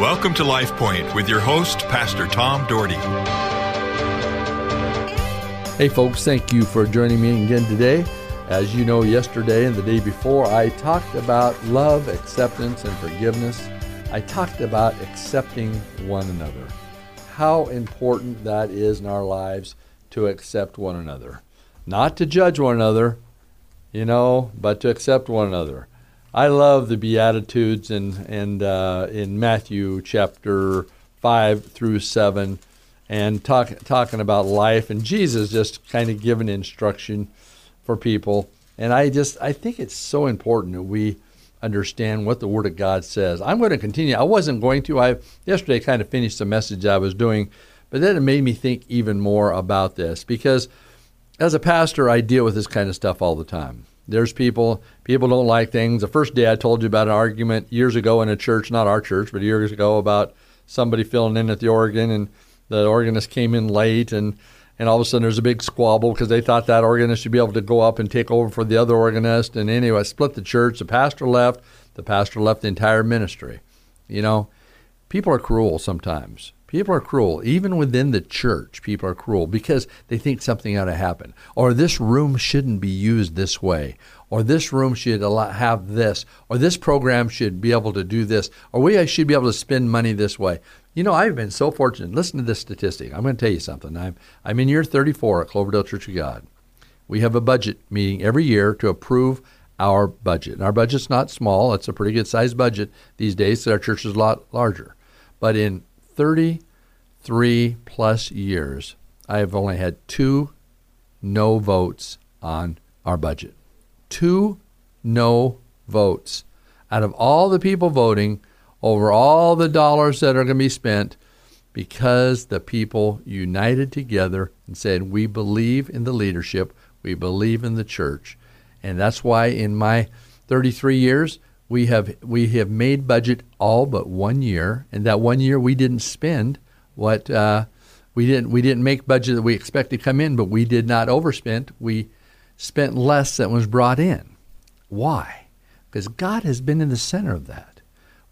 Welcome to Life Point with your host, Pastor Tom Dougherty. Hey, folks, thank you for joining me again today. As you know, yesterday and the day before, I talked about love, acceptance, and forgiveness. I talked about accepting one another. How important that is in our lives to accept one another. Not to judge one another, you know, but to accept one another. I love the Beatitudes and and uh, in Matthew chapter five through seven, and talk, talking about life and Jesus just kind of giving instruction for people. And I just I think it's so important that we understand what the Word of God says. I'm going to continue. I wasn't going to. I yesterday kind of finished the message I was doing, but then it made me think even more about this because as a pastor, I deal with this kind of stuff all the time. There's people, people don't like things. The first day I told you about an argument years ago in a church, not our church, but years ago about somebody filling in at the organ and the organist came in late and and all of a sudden there's a big squabble because they thought that organist should be able to go up and take over for the other organist. And anyway, split the church. The pastor left. The pastor left the entire ministry. You know, people are cruel sometimes. People are cruel. Even within the church, people are cruel because they think something ought to happen. Or this room shouldn't be used this way. Or this room should have this. Or this program should be able to do this. Or we should be able to spend money this way. You know, I've been so fortunate. Listen to this statistic. I'm going to tell you something. I'm, I'm in year 34 at Cloverdale Church of God. We have a budget meeting every year to approve our budget. And our budget's not small. It's a pretty good sized budget these days. So our church is a lot larger. But in 33 plus years, I have only had two no votes on our budget. Two no votes. Out of all the people voting over all the dollars that are going to be spent, because the people united together and said, We believe in the leadership, we believe in the church. And that's why in my 33 years, we have we have made budget all but one year, and that one year we didn't spend what uh, we didn't we didn't make budget that we expect to come in, but we did not overspend. We spent less than was brought in. Why? Because God has been in the center of that.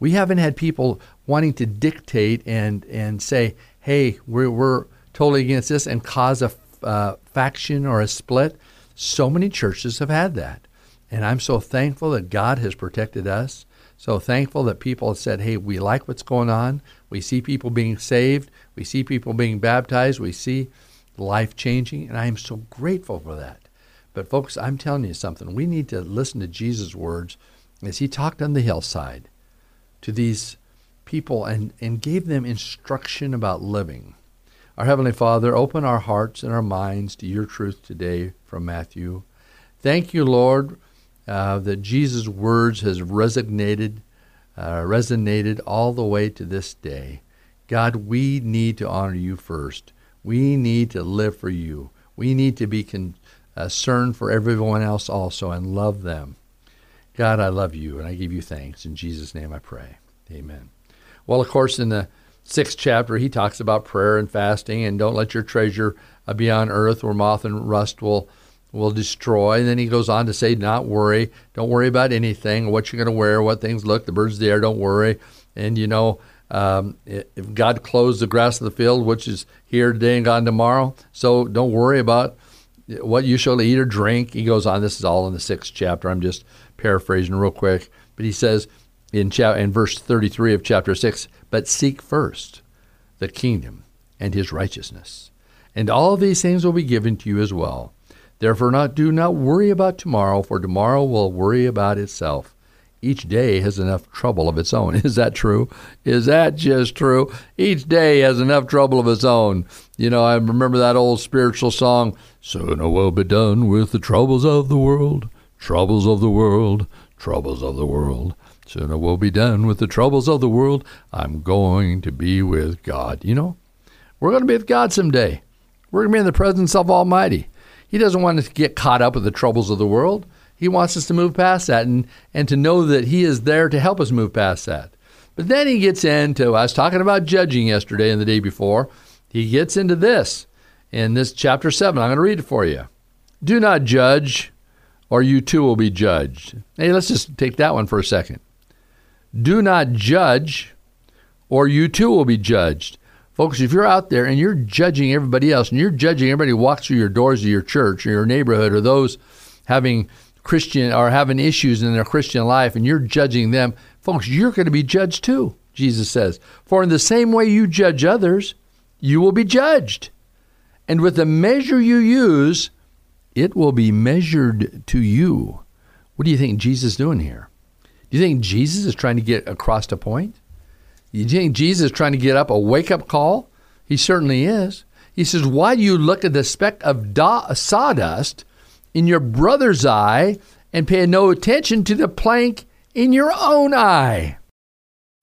We haven't had people wanting to dictate and and say, "Hey, we're we're totally against this," and cause a uh, faction or a split. So many churches have had that. And I'm so thankful that God has protected us. So thankful that people have said, hey, we like what's going on. We see people being saved. We see people being baptized. We see life changing. And I am so grateful for that. But, folks, I'm telling you something. We need to listen to Jesus' words as he talked on the hillside to these people and, and gave them instruction about living. Our Heavenly Father, open our hearts and our minds to your truth today from Matthew. Thank you, Lord uh, that Jesus' words has resonated, uh, resonated all the way to this day. God, we need to honor you first. We need to live for you. We need to be concerned for everyone else also and love them. God, I love you and I give you thanks. In Jesus' name I pray. Amen. Well, of course, in the sixth chapter, he talks about prayer and fasting and don't let your treasure be on earth where moth and rust will will destroy. And then he goes on to say, not worry. Don't worry about anything, what you're going to wear, what things look. The birds there, don't worry. And, you know, um, if God clothes the grass of the field, which is here today and gone tomorrow, so don't worry about what you shall eat or drink. He goes on. This is all in the sixth chapter. I'm just paraphrasing real quick. But he says in, cha- in verse 33 of chapter 6, but seek first the kingdom and his righteousness, and all these things will be given to you as well. Therefore, not, do not worry about tomorrow, for tomorrow will worry about itself. Each day has enough trouble of its own. Is that true? Is that just true? Each day has enough trouble of its own. You know, I remember that old spiritual song, Soon I will be done with the troubles of the world, troubles of the world, troubles of the world. Soon I will be done with the troubles of the world. I'm going to be with God. You know, we're going to be with God someday. We're going to be in the presence of Almighty. He doesn't want us to get caught up with the troubles of the world. He wants us to move past that and, and to know that He is there to help us move past that. But then he gets into, I was talking about judging yesterday and the day before. He gets into this in this chapter 7. I'm going to read it for you. Do not judge, or you too will be judged. Hey, let's just take that one for a second. Do not judge, or you too will be judged. Folks, if you're out there and you're judging everybody else and you're judging everybody who walks through your doors of your church or your neighborhood or those having Christian or having issues in their Christian life and you're judging them, folks, you're going to be judged too, Jesus says. For in the same way you judge others, you will be judged. And with the measure you use, it will be measured to you. What do you think Jesus is doing here? Do you think Jesus is trying to get across a point? You think Jesus is trying to get up a wake up call? He certainly is. He says, Why do you look at the speck of da- sawdust in your brother's eye and pay no attention to the plank in your own eye?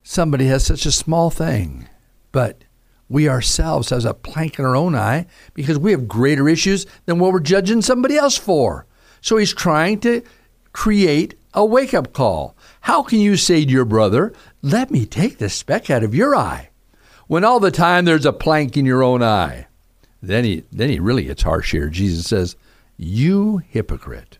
Somebody has such a small thing, but we ourselves has a plank in our own eye because we have greater issues than what we're judging somebody else for. So he's trying to create a wake up call. How can you say to your brother, Let me take the speck out of your eye, when all the time there's a plank in your own eye? Then he, then he really gets harsh here. Jesus says, You hypocrite.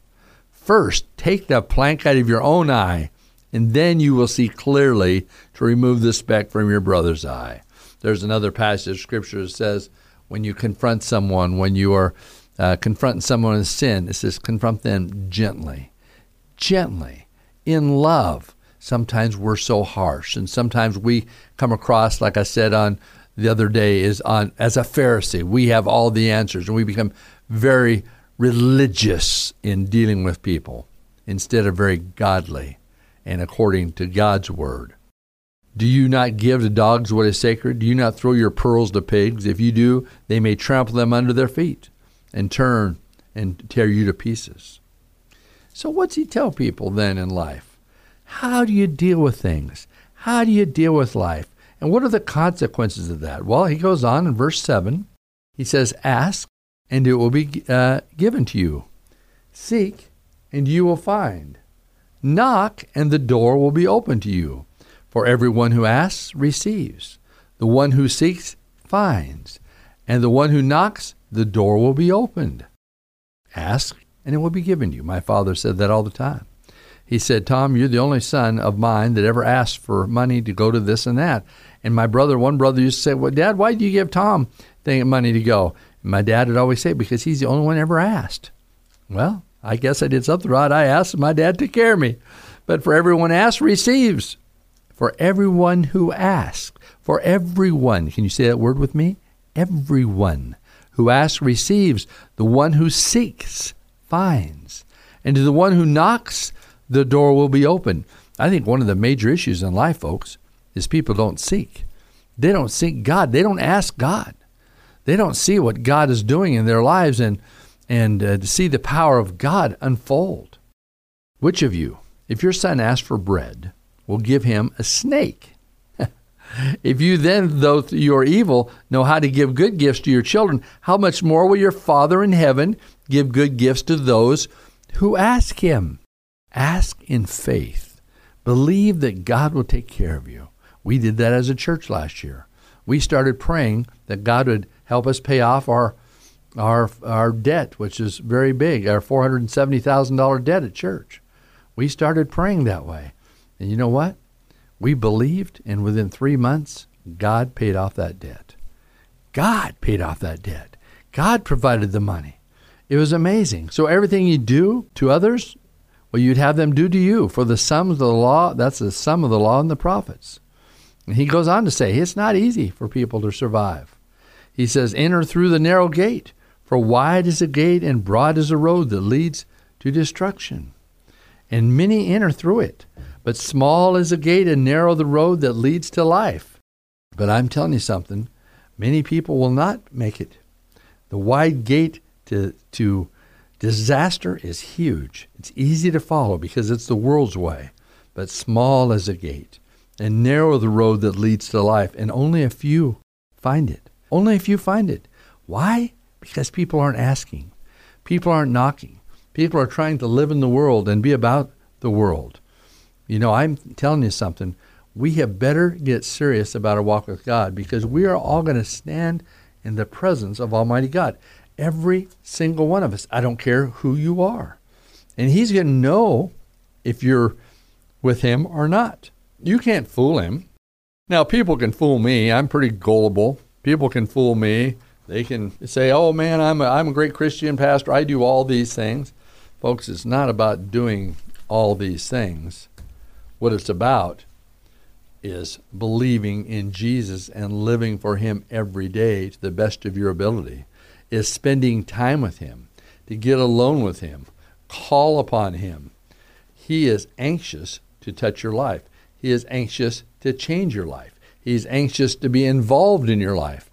First, take the plank out of your own eye, and then you will see clearly to remove the speck from your brother's eye. There's another passage of scripture that says, when you confront someone, when you are uh, confronting someone in sin, it says, confront them gently. Gently, in love. Sometimes we're so harsh, and sometimes we come across, like I said on the other day, is on as a Pharisee. We have all the answers, and we become very religious in dealing with people instead of very godly and according to God's word. Do you not give to dogs what is sacred? Do you not throw your pearls to pigs? If you do, they may trample them under their feet and turn and tear you to pieces. So, what's he tell people then in life? How do you deal with things? How do you deal with life? And what are the consequences of that? Well, he goes on in verse 7. He says, Ask, and it will be uh, given to you. Seek, and you will find. Knock, and the door will be open to you. For everyone who asks receives, the one who seeks finds, and the one who knocks, the door will be opened. Ask, and it will be given you. My father said that all the time. He said, Tom, you're the only son of mine that ever asked for money to go to this and that. And my brother, one brother used to say, Well, Dad, why do you give Tom money to go? And my dad would always say, Because he's the only one ever asked. Well, I guess I did something right. I asked, and my dad took care of me. But for everyone asks, receives for everyone who asks. For everyone. Can you say that word with me? Everyone who asks receives. The one who seeks finds. And to the one who knocks, the door will be open. I think one of the major issues in life, folks, is people don't seek. They don't seek God. They don't ask God. They don't see what God is doing in their lives and and uh, to see the power of God unfold. Which of you, if your son asks for bread, will give him a snake. If you then, though you are evil, know how to give good gifts to your children, how much more will your Father in heaven give good gifts to those who ask him? Ask in faith. Believe that God will take care of you. We did that as a church last year. We started praying that God would help us pay off our our our debt, which is very big, our four hundred and seventy thousand dollar debt at church. We started praying that way. And you know what? We believed, and within three months, God paid off that debt. God paid off that debt. God provided the money. It was amazing. So everything you do to others, well, you'd have them do to you. For the sum of the law, that's the sum of the law and the prophets. And he goes on to say, it's not easy for people to survive. He says, enter through the narrow gate, for wide is the gate and broad is the road that leads to destruction. And many enter through it. But small is the gate and narrow the road that leads to life. But I'm telling you something, many people will not make it. The wide gate to, to disaster is huge. It's easy to follow because it's the world's way. But small is the gate and narrow the road that leads to life, and only a few find it. Only a few find it. Why? Because people aren't asking. People aren't knocking. People are trying to live in the world and be about the world. You know, I'm telling you something. We have better get serious about our walk with God because we are all going to stand in the presence of Almighty God. Every single one of us. I don't care who you are. And He's going to know if you're with Him or not. You can't fool Him. Now, people can fool me. I'm pretty gullible. People can fool me. They can say, oh man, I'm a, I'm a great Christian pastor. I do all these things. Folks, it's not about doing all these things. What it's about is believing in Jesus and living for Him every day to the best of your ability, is spending time with Him, to get alone with Him, call upon Him. He is anxious to touch your life. He is anxious to change your life. He's anxious to be involved in your life.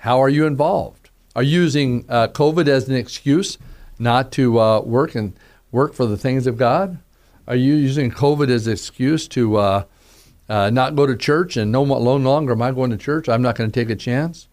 How are you involved? Are you using uh, COVID as an excuse not to uh, work and work for the things of God? Are you using COVID as an excuse to uh, uh, not go to church and no, no longer am I going to church? I'm not going to take a chance.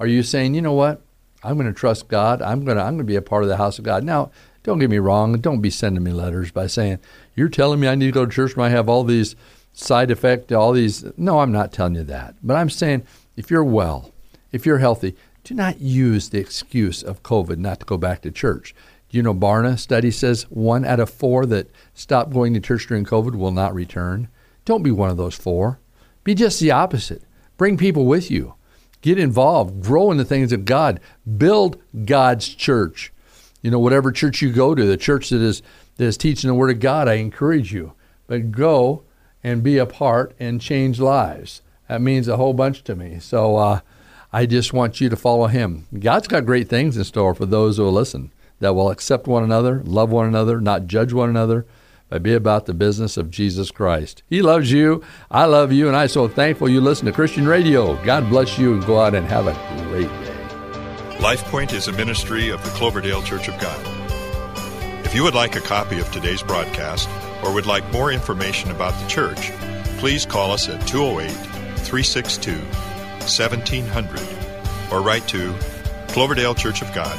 Are you saying, you know what? I'm going to trust God. I'm going to I'm going to be a part of the house of God. Now, don't get me wrong. Don't be sending me letters by saying you're telling me I need to go to church when I have all these side effect, all these. No, I'm not telling you that. But I'm saying if you're well, if you're healthy, do not use the excuse of COVID not to go back to church. You know, Barna study says one out of four that stop going to church during COVID will not return. Don't be one of those four. Be just the opposite. Bring people with you. Get involved. Grow in the things of God. Build God's church. You know, whatever church you go to, the church that is that is teaching the Word of God, I encourage you. But go and be a part and change lives. That means a whole bunch to me. So uh, I just want you to follow Him. God's got great things in store for those who will listen, that will accept one another, love one another, not judge one another but be about the business of Jesus Christ. He loves you. I love you, and I'm so thankful you listen to Christian radio. God bless you, and go out and have a great day. LifePoint is a ministry of the Cloverdale Church of God. If you would like a copy of today's broadcast or would like more information about the church, please call us at 208 362 1700 or write to Cloverdale Church of God,